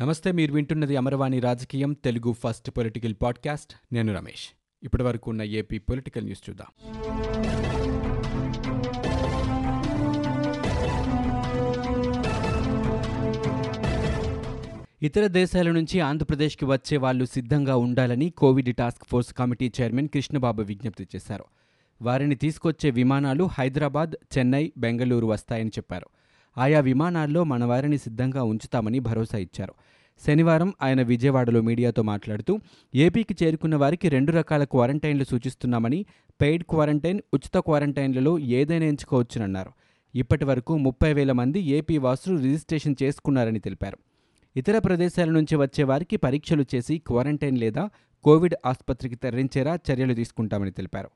నమస్తే మీరు వింటున్నది అమరవాణి రాజకీయం తెలుగు ఫస్ట్ పొలిటికల్ పాడ్కాస్ట్. నేను రమేష్. ఇప్పటి వరకు ఉన్న ఏపీ పొలిటికల్ న్యూస్ చూద్దాం. ఇతర దేశాల నుంచి ఆంధ్రప్రదేశ్కి వచ్చే వాళ్ళు సిద్ధంగా ఉండాలని Covid task force committee chairman Krishnababu విజ్ఞప్తి చేశారు. వారిని తీసుకొచ్చే విమానాలు హైదరాబాద్ చెన్నై బెంగళూరు వస్తాయని చెప్పారు. ఆయా విమానాల్లో మన వారిని సిద్ధంగా ఉంచుతామని భరోసా ఇచ్చారు. శనివారం ఆయన విజయవాడలో మీడియాతో మాట్లాడుతూ ఏపీకి చేరుకున్న వారికి రెండు రకాల క్వారంటైన్లు సూచిస్తున్నామని పెయిడ్ క్వారంటైన్ ఉచిత క్వారంటైన్లలో ఏదైనా ఎంచుకోవచ్చునన్నారు. ఇప్పటి వరకు ముప్పై వేల మంది ఏపీ వాసులు రిజిస్ట్రేషన్ చేసుకున్నారని తెలిపారు. ఇతర ప్రదేశాల నుంచి వచ్చే వారికి పరీక్షలు చేసి క్వారంటైన్ లేదా కోవిడ్ ఆసుపత్రికి తరలించేలా చర్యలు తీసుకుంటామని తెలిపారు.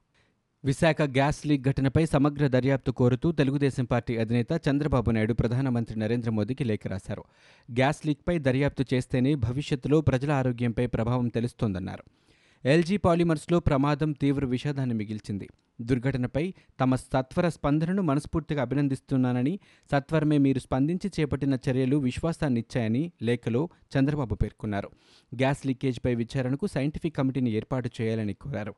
విశాఖ గ్యాస్ లీక్ ఘటనపై సమగ్ర దర్యాప్తు కోరుతూ తెలుగుదేశం పార్టీ అధినేత చంద్రబాబు నాయుడు ప్రధానమంత్రి నరేంద్ర మోదీకి లేఖ రాశారు. గ్యాస్ లీక్పై దర్యాప్తు చేస్తేనే భవిష్యత్తులో ప్రజల ఆరోగ్యంపై ప్రభావం తెలుస్తోందన్నారు. ఎల్జీ పాలిమర్స్లో ప్రమాదం తీవ్ర విషాదాన్ని మిగిల్చింది. దుర్ఘటనపై తమ సత్వర స్పందనను మనస్ఫూర్తిగా అభినందిస్తున్నానని సత్వరమే మీరు స్పందించి చేపట్టిన చర్యలు విశ్వాసాన్నిచ్చాయని లేఖలో చంద్రబాబు పేర్కొన్నారు. గ్యాస్ లీకేజ్పై విచారణకు సైంటిఫిక్ కమిటీని ఏర్పాటు చేయాలని కోరారు.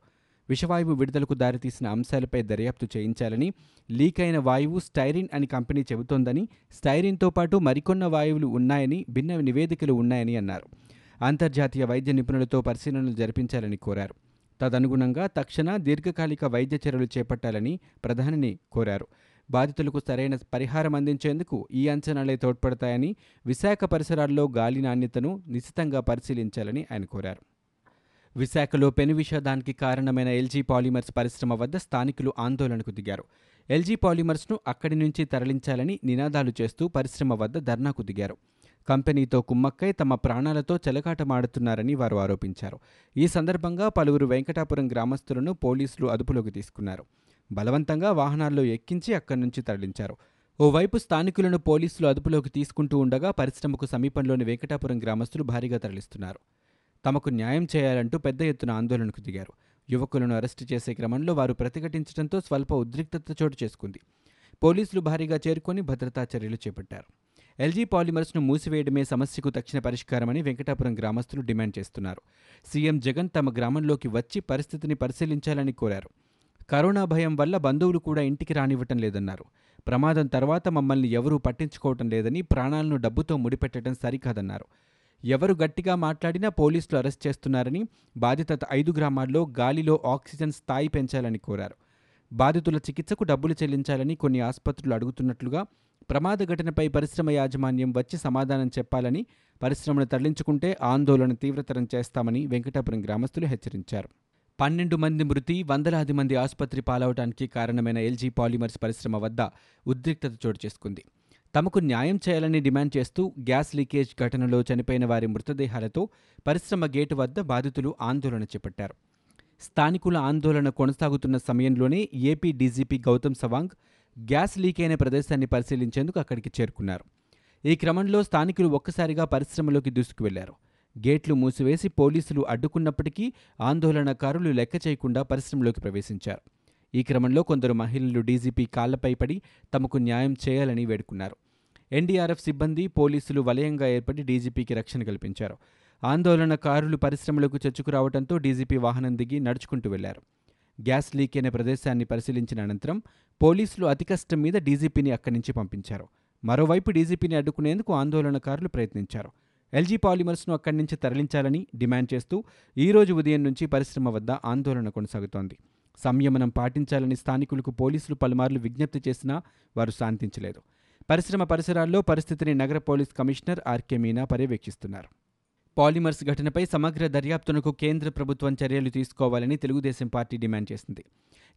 విషవాయువు విడుదలకు దారితీసిన అంశాలపై దర్యాప్తు చేయించాలని లీక్ అయిన వాయువు స్టైరిన్ అని కంపెనీ చెబుతోందని స్టైరిన్తో పాటు మరికొన్న వాయువులు ఉన్నాయని భిన్న నివేదికలు ఉన్నాయని అన్నారు. అంతర్జాతీయ వైద్య నిపుణులతో పరిశీలనలు జరిపించాలని కోరారు. తదనుగుణంగా తక్షణ దీర్ఘకాలిక వైద్య చర్యలు చేపట్టాలని ప్రధానిని కోరారు. బాధితులకు సరైన పరిహారం అందించేందుకు ఈ అంచనాలే తోడ్పడతాయని విశాఖ పరిసరాల్లో గాలి నాణ్యతను నిశితంగా పరిశీలించాలని ఆయన కోరారు. విశాఖలో పెను విషాదానికి కారణమైన ఎల్జీ పాలిమర్స్ పరిశ్రమ వద్ద స్థానికులు ఆందోళనకు దిగారు. ఎల్జీ పాలిమర్స్ను అక్కడి నుంచి తరలించాలని నినాదాలు చేస్తూ పరిశ్రమ వద్ద ధర్నాకు దిగారు. కంపెనీతో కుమ్మక్కై తమ ప్రాణాలతో చెలకాటమాడుతున్నారని వారు ఆరోపించారు. ఈ సందర్భంగా పలువురు వెంకటాపురం గ్రామస్తులను పోలీసులు అదుపులోకి తీసుకున్నారు. బలవంతంగా వాహనాల్లో ఎక్కించి అక్కడి నుంచి తరలించారు. ఓవైపు స్థానికులను పోలీసులు అదుపులోకి తీసుకుంటూ ఉండగా పరిశ్రమకు సమీపంలోని వెంకటాపురం గ్రామస్తులు భారీగా తరలిస్తున్నారు. తమకు న్యాయం చేయాలంటూ పెద్ద ఎత్తున ఆందోళనకు దిగారు. యువకులను అరెస్టు చేసే క్రమంలో వారు ప్రతిఘటించడంతో స్వల్ప ఉద్రిక్తత చోటు చేసుకుంది. పోలీసులు భారీగా చేరుకొని భద్రతా చర్యలు చేపట్టారు. ఎల్జీ పాలిమర్స్ను మూసివేయడమే సమస్యకు తక్షణ పరిష్కారమని వెంకటాపురం గ్రామస్తులు డిమాండ్ చేస్తున్నారు. సీఎం జగన్ తమ గ్రామంలోకి వచ్చి పరిస్థితిని పరిశీలించాలని కోరారు. కరోనా భయం వల్ల బంధువులు కూడా ఇంటికి రానివ్వటం లేదన్నారు. ప్రమాదం తర్వాత మమ్మల్ని ఎవరూ పట్టించుకోవటం లేదని ప్రాణాలను డబ్బుతో ముడిపెట్టడం సరికాదన్నారు. ఎవరు గట్టిగా మాట్లాడినా పోలీసులు అరెస్ట్ చేస్తున్నారని బాధిత ఐదు గ్రామాల్లో గాలిలో ఆక్సిజన్ స్థాయి పెంచాలని కోరారు. బాధితుల చికిత్సకు డబ్బులు చెల్లించాలని కొన్ని ఆసుపత్రులు అడుగుతున్నట్లుగా ప్రమాద ఘటనపై పరిశ్రమ యాజమాన్యం వచ్చి సమాధానం చెప్పాలని పరిశ్రమను తరలించుకుంటే ఆందోళన తీవ్రతరం చేస్తామని వెంకటాపురం గ్రామస్తులు హెచ్చరించారు. పన్నెండు మంది మృతి వందలాది మంది ఆసుపత్రి పాలవటానికి కారణమైన ఎల్జీ పాలిమర్స్ పరిశ్రమ వద్ద ఉద్రిక్తత చోటు చేసుకుంది. తమకు న్యాయం చేయాలని డిమాండ్ చేస్తూ గ్యాస్ లీకేజ్ ఘటనలో చనిపోయిన వారి మృతదేహాలతో పరిశ్రమ గేటు వద్ద బాధితులు ఆందోళన చేపట్టారు. స్థానికుల ఆందోళన కొనసాగుతున్న సమయంలోనే AP DGP Gautam Sawang gas leak అయిన ప్రదేశాన్ని పరిశీలించేందుకు అక్కడికి చేరుకున్నారు. ఈ క్రమంలో స్థానికులు ఒక్కసారిగా పరిశ్రమలోకి దూసుకువెళ్ళారు. గేట్లు మూసివేసి పోలీసులు అడ్డుకున్నప్పటికీ ఆందోళనకారులు లెక్క చేయకుండా పరిశ్రమలోకి ప్రవేశించారు. ఈ క్రమంలో కొందరు మహిళలు డీజీపీ కాళ్ళపై పడి తమకు న్యాయం చేయాలని వేడుకున్నారు. ఎన్డీఆర్ఎఫ్ సిబ్బంది పోలీసులు వలయంగా ఏర్పడి డీజీపీకి రక్షణ కల్పించారు. ఆందోళనకారులు పరిశ్రమలకు చొచ్చుకురావడంతో డీజీపీ వాహనం దిగి నడుచుకుంటూ వెళ్ళారు. గ్యాస్ లీక్ అయిన ప్రదేశాన్ని పరిశీలించిన అనంతరం పోలీసులు అతి కష్టం మీద డీజీపీని అక్కడి నుంచి పంపించారు. మరోవైపు డీజీపీని అడ్డుకునేందుకు ఆందోళనకారులు ప్రయత్నించారు. ఎల్జీ పాలిమర్స్ను అక్కడి నుంచి తరలించాలని డిమాండ్ చేస్తూ ఈ రోజు ఉదయం నుంచి పరిశ్రమ వద్ద ఆందోళన కొనసాగుతోంది. సంయమనం పాటించాలని స్థానికులకు పోలీసులు పలుమార్లు విజ్ఞప్తి చేసినా వారు శాంతించలేదు. పరిశ్రమ పరిసరాల్లో పరిస్థితిని నగర పోలీస్ కమిషనర్ ఆర్కే మీనా పర్యవేక్షిస్తున్నారు. పాలిమర్స్ ఘటనపై సమగ్ర దర్యాప్తునకు కేంద్ర ప్రభుత్వం చర్యలు తీసుకోవాలని తెలుగుదేశం పార్టీ డిమాండ్ చేసింది.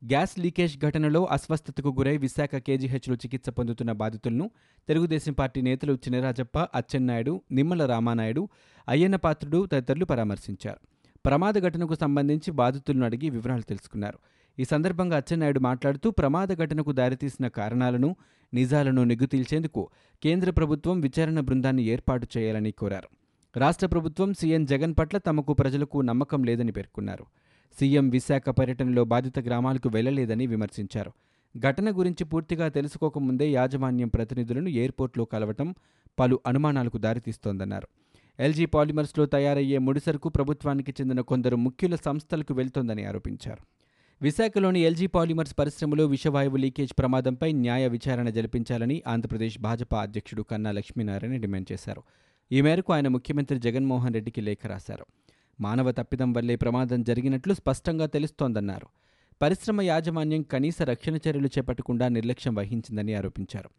గ్యాస్ లీకేజ్ ఘటనలో అస్వస్థతకు గురై విశాఖ కేజీహెచ్లో చికిత్స పొందుతున్న బాధితులను తెలుగుదేశం పార్టీ నేతలు చినరాజప్ప అచ్చెన్నాయుడు నిమ్మల రామానాయుడు అయ్యన్న పాత్రుడు తదితరులు పరామర్శించారు. ప్రమాద ఘటనకు సంబంధించి బాధితులను అడిగి వివరాలు తెలుసుకున్నారు. ఈ సందర్భంగా అచ్చెన్నాయుడు మాట్లాడుతూ ప్రమాద ఘటనకు దారితీసిన కారణాలను నిజాలను నిగ్గుతీల్చేందుకు కేంద్ర ప్రభుత్వం విచారణ బృందాన్ని ఏర్పాటు చేయాలని కోరారు. రాష్ట్ర ప్రభుత్వం సీఎం జగన్ పట్ల తమకు ప్రజలకు నమ్మకం లేదని పేర్కొన్నారు. సీఎం విశాఖ పర్యటనలో బాధిత గ్రామాలకు వెళ్ళలేదని విమర్శించారు. ఘటన గురించి పూర్తిగా తెలుసుకోకముందే యాజమాన్యం ప్రతినిధులను ఎయిర్పోర్ట్లో కలవటం పలు అనుమానాలకు దారితీస్తోందన్నారు. ఎల్జీ పాలిమర్స్లో తయారయ్యే ముడిసరుకు ప్రభుత్వానికి చెందిన కొందరు ముఖ్యుల సంస్థలకు వెళ్తోందని ఆరోపించారు. విశాఖలోని ఎల్జీ పాలిమర్స్ పరిశ్రమలో విషవాయువు లీకేజ్ ప్రమాదంపై న్యాయ విచారణ జరిపించాలని ఆంధ్రప్రదేశ్ భాజపా అధ్యక్షుడు కన్నా లక్ష్మీనారాయణ డిమాండ్ చేశారు. ఈ మేరకు ఆయన ముఖ్యమంత్రి జగన్మోహన్ రెడ్డికి లేఖ రాశారు. మానవ తప్పిదం వల్లే ప్రమాదం జరిగినట్లు స్పష్టంగా తెలుస్తోందన్నారు. పరిశ్రమ యాజమాన్యం కనీస రక్షణ చర్యలు చేపట్టకుండా నిర్లక్ష్యం వహించిందని ఆరోపించారు.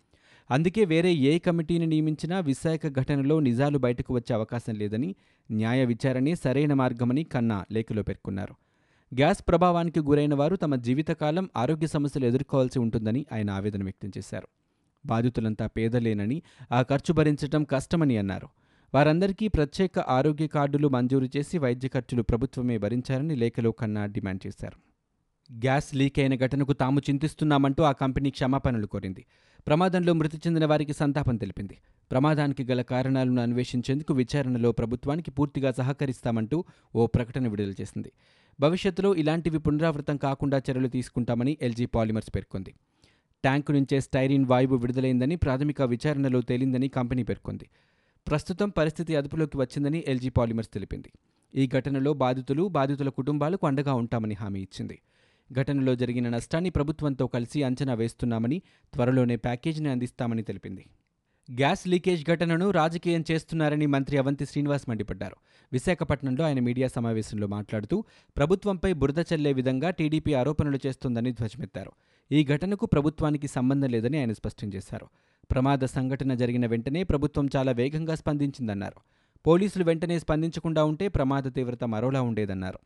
అందుకే వేరే ఏ కమిటీని నియమించినా విశాఖ ఘటనలో నిజాలు బయటకు వచ్చే అవకాశం లేదని న్యాయ విచారణే సరైన మార్గమని కన్నా లేఖలో పేర్కొన్నారు. గ్యాస్ ప్రభావానికి గురైన వారు తమ జీవితకాలం ఆరోగ్య సమస్యలు ఎదుర్కోవాల్సి ఉంటుందని ఆయన ఆవేదన వ్యక్తం చేశారు. బాధితులంతా పేదలేనని ఆ ఖర్చు భరించడం కష్టమని అన్నారు. వారందరికీ ప్రత్యేక ఆరోగ్య కార్డులు మంజూరు చేసి వైద్య ఖర్చులు ప్రభుత్వమే భరించాలని లేఖలో కన్నా డిమాండ్ చేశారు. గ్యాస్ లీక్ అయిన ఘటనకు తాము చింతిస్తున్నామంటూ ఆ కంపెనీ క్షమాపణలు కోరింది. ప్రమాదంలో మృతి చెందిన వారికి సంతాపం తెలిపింది. ప్రమాదానికి గల కారణాలను అన్వేషించేందుకు విచారణలో ప్రభుత్వానికి పూర్తిగా సహకరిస్తామంటూ ఓ ప్రకటన విడుదల చేసింది. భవిష్యత్తులో ఇలాంటివి పునరావృతం కాకుండా చర్యలు తీసుకుంటామని ఎల్జీ పాలిమర్స్ పేర్కొంది. ట్యాంకు నుంచే స్టైరిన్ వాయువు విడుదలైందని ప్రాథమిక విచారణలో తేలిందని కంపెనీ పేర్కొంది. ప్రస్తుతం పరిస్థితి అదుపులోకి వచ్చిందని ఎల్జీ పాలిమర్స్ తెలిపింది. ఈ ఘటనలో బాధితులు బాధితుల కుటుంబాలకు అండగా ఉంటామని హామీ ఇచ్చింది. ఘటనలో జరిగిన నష్టాన్ని ప్రభుత్వంతో కలిసి అంచనా వేస్తున్నామని త్వరలోనే ప్యాకేజీని అందిస్తామని తెలిపింది. గ్యాస్ లీకేజ్ ఘటనను రాజకీయం చేస్తున్నారని మంత్రి అవంతి శ్రీనివాస్ మండిపడ్డారు. విశాఖపట్నంలో ఆయన మీడియా సమావేశంలో మాట్లాడుతూ ప్రభుత్వంపై బురద చల్లే విధంగా టీడీపీ ఆరోపణలు చేస్తోందని ధ్వజమెత్తారు. ఈ ఘటనకు ప్రభుత్వానికి సంబంధం లేదని ఆయన స్పష్టం చేశారు. ప్రమాద సంఘటన జరిగిన వెంటనే ప్రభుత్వం చాలా వేగంగా స్పందించిందన్నారు. పోలీసులు వెంటనే స్పందించకుండా ఉంటే ప్రమాద తీవ్రత మరోలా ఉండేదన్నారు.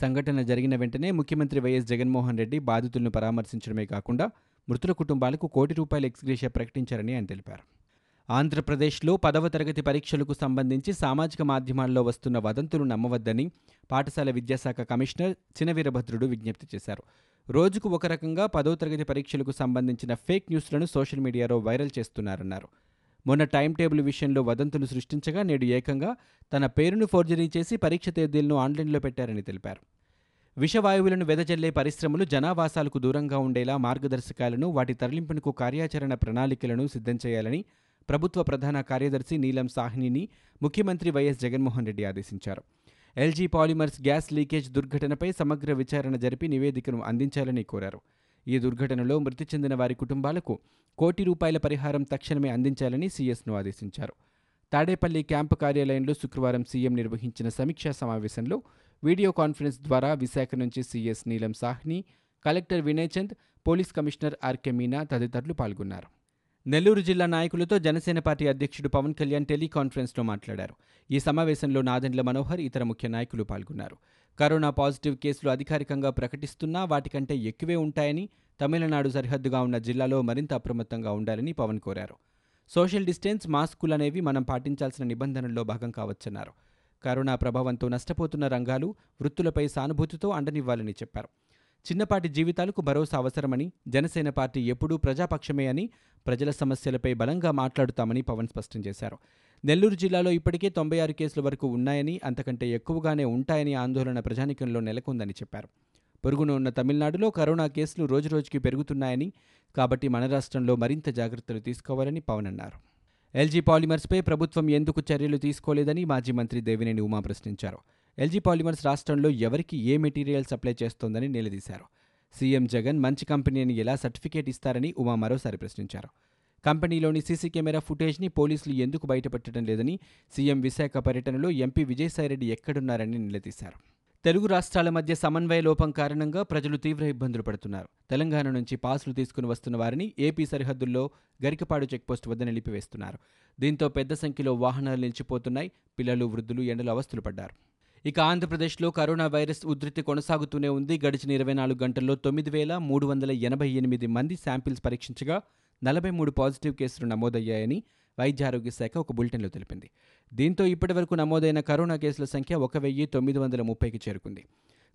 సంఘటన జరిగిన వెంటనే ముఖ్యమంత్రి వైఎస్ జగన్మోహన్ రెడ్డి బాధితులను పరామర్శించడమే కాకుండా మృతుల కుటుంబాలకు కోటి రూపాయల ఎక్స్గ్రేషియా ప్రకటించారని ఆయన తెలిపారు. ఆంధ్రప్రదేశ్లో పదవ తరగతి పరీక్షలకు సంబంధించి సామాజిక మాధ్యమాల్లో వస్తున్న వదంతులు నమ్మవద్దని పాఠశాల విద్యాశాఖ కమిషనర్ చినవీరభద్రుడు విజ్ఞప్తి చేశారు. రోజుకు ఒక రకంగా పదో తరగతి పరీక్షలకు సంబంధించిన ఫేక్ న్యూస్లను సోషల్ మీడియాలో వైరల్ చేస్తున్నారన్నారు. మొన్న టైం టేబుల్ విషయంలో వదంతులు సృష్టించగా నేడు ఏకంగా తన పేరును ఫోర్జరీ చేసి పరీక్ష తేదీలను ఆన్లైన్లో పెట్టారని తెలిపారు. విషవాయువులను వెదజల్లే పరిశ్రమలు జనావాసాలకు దూరంగా ఉండేలా మార్గదర్శకాలను వాటి తరలింపునకు కార్యాచరణ ప్రణాళికలను సిద్ధం చేయాలని ప్రభుత్వ ప్రధాన కార్యదర్శి నీలం సాహ్నిని ముఖ్యమంత్రి వైఎస్ జగన్మోహన్ రెడ్డి ఆదేశించారు. ఎల్జీ పాలిమర్స్ గ్యాస్ లీకేజ్ దుర్ఘటనపై సమగ్ర విచారణ జరిపి నివేదికను అందించాలని కోరారు. ఈ దుర్ఘటనలో మృతి చెందిన వారి కుటుంబాలకు కోటి రూపాయల పరిహారం తక్షణమే అందించాలని సీఎస్ను ఆదేశించారు. తాడేపల్లి క్యాంపు కార్యాలయంలో శుక్రవారం సీఎం నిర్వహించిన సమీక్షా సమావేశంలో వీడియో కాన్ఫరెన్స్ ద్వారా విశాఖ నుంచి CS Neelam Sawhney collector Vinay Chand police commissioner R K Meena తదితరులు పాల్గొన్నారు. నెల్లూరు జిల్లా నాయకులతో జనసేన పార్టీ అధ్యక్షుడు పవన్ కళ్యాణ్ టెలికాన్ఫరెన్స్లో మాట్లాడారు. ఈ సమావేశంలో నాదెండ్ల మనోహర్ ఇతర ముఖ్య నాయకులు పాల్గొన్నారు. కరోనా పాజిటివ్ కేసులు అధికారికంగా ప్రకటిస్తున్నా వాటికంటే ఎక్కువే ఉంటాయని తమిళనాడు సరిహద్దుగా ఉన్న జిల్లాలో మరింత అప్రమత్తంగా ఉండాలని పవన్ కోరారు. సోషల్ డిస్టెన్స్ మాస్కులు అనేవి మనం పాటించాల్సిన నిబంధనల్లో భాగం కావచ్చన్నారు. కరోనా ప్రభావంతో నష్టపోతున్న రంగాలు వృత్తులపై సానుభూతితో అండనివ్వాలని చెప్పారు. చిన్నపాటి జీవితాలకు భరోసా అవసరమని జనసేన పార్టీ ఎప్పుడూ ప్రజాపక్షమే అని ప్రజల సమస్యలపై బలంగా మాట్లాడుతామని పవన్ స్పష్టం చేశారు. నెల్లూరు జిల్లాలో ఇప్పటికే తొంభై ఆరు కేసుల వరకు ఉన్నాయని అంతకంటే ఎక్కువగానే ఉంటాయని ఆందోళన ప్రజానికంలో నెలకొందని చెప్పారు. పొరుగున ఉన్న తమిళనాడులో కరోనా కేసులు రోజురోజుకి పెరుగుతున్నాయని కాబట్టి మన రాష్ట్రంలో మరింత జాగ్రత్తలు తీసుకోవాలని పవన్ అన్నారు. ఎల్జీ పాలిమర్స్పై ప్రభుత్వం ఎందుకు చర్యలు తీసుకోలేదని మాజీ మంత్రి దేవినేని ఉమా ప్రశ్నించారు. ఎల్జీ పాలిమర్స్ రాష్ట్రంలో ఎవరికి ఏ మెటీరియల్ సప్లై చేస్తోందని నిలదీశారు. సీఎం జగన్ మంచి కంపెనీని ఎలా సర్టిఫికేట్ ఇస్తారని ఉమా మరోసారి ప్రశ్నించారు. కంపెనీలోని సీసీ కెమెరా ఫుటేజ్ని పోలీసులు ఎందుకు బయటపెట్టడం లేదని సీఎం విశాఖ పర్యటనలో ఎంపీ విజయసాయిరెడ్డి ఎక్కడున్నారని నిలదీశారు. తెలుగు రాష్ట్రాల మధ్య సమన్వయ లోపం కారణంగా ప్రజలు తీవ్ర ఇబ్బందులు పడుతున్నారు. తెలంగాణ నుంచి పాసులు తీసుకుని వస్తున్న వారిని ఏపీ సరిహద్దుల్లో గరికపాడు చెక్పోస్ట్ వద్ద నిలిపివేస్తున్నారు. దీంతో పెద్ద సంఖ్యలో వాహనాలు నిలిచిపోతున్నాయి. పిల్లలు వృద్ధులు ఎండలు అవస్థలు పడ్డారు. ఇక ఆంధ్రప్రదేశ్లో కరోనా వైరస్ ఉధృతి కొనసాగుతూనే ఉంది. గడిచిన ఇరవై నాలుగు గంటల్లో తొమ్మిది వేల మూడు వందల ఎనభై ఎనిమిది మంది శాంపిల్స్ పరీక్షించగా నలభై మూడు పాజిటివ్ కేసులు నమోదయ్యాయని వైద్య ఆరోగ్య శాఖ ఒక బులెటిన్లో తెలిపింది. దీంతో ఇప్పటివరకు నమోదైన కరోనా కేసుల సంఖ్య ఒక వెయ్యి తొమ్మిది వందల ముప్పైకి చేరుకుంది.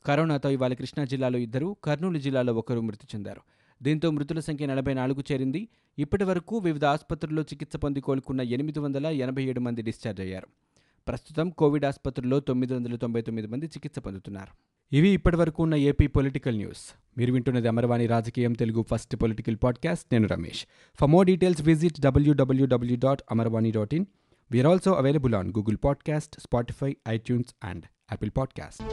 కరోనాతో ఇవాళ కృష్ణా జిల్లాలో ఇద్దరు కర్నూలు జిల్లాలో ఒకరు మృతి చెందారు. దీంతో మృతుల సంఖ్య నలభై నాలుగు చేరింది. ఇప్పటి వరకు వివిధ ఆసుపత్రుల్లో చికిత్స పొంది కోలుకున్న ఎనిమిది వందల ఎనభై ఏడు మంది డిశ్చార్జ్ అయ్యారు. ప్రస్తుతం కోవిడ్ ఆసుపత్రుల్లో తొమ్మిది వందల తొంభై తొమ్మిది మంది చికిత్స పొందుతున్నారు. ఇవి ఇప్పటివరకు ఉన్న ఏపీ పొలిటికల్ న్యూస్. మీరు వింటున్నది అమరవాణి రాజకీయం తెలుగు ఫస్ట్ పొలిటికల్ పాడ్కాస్ట్. నేను Ramesh. For more details visit WWW dot Amarvani dot in we're also available on Google podcast Spotify iTunes and Apple podcast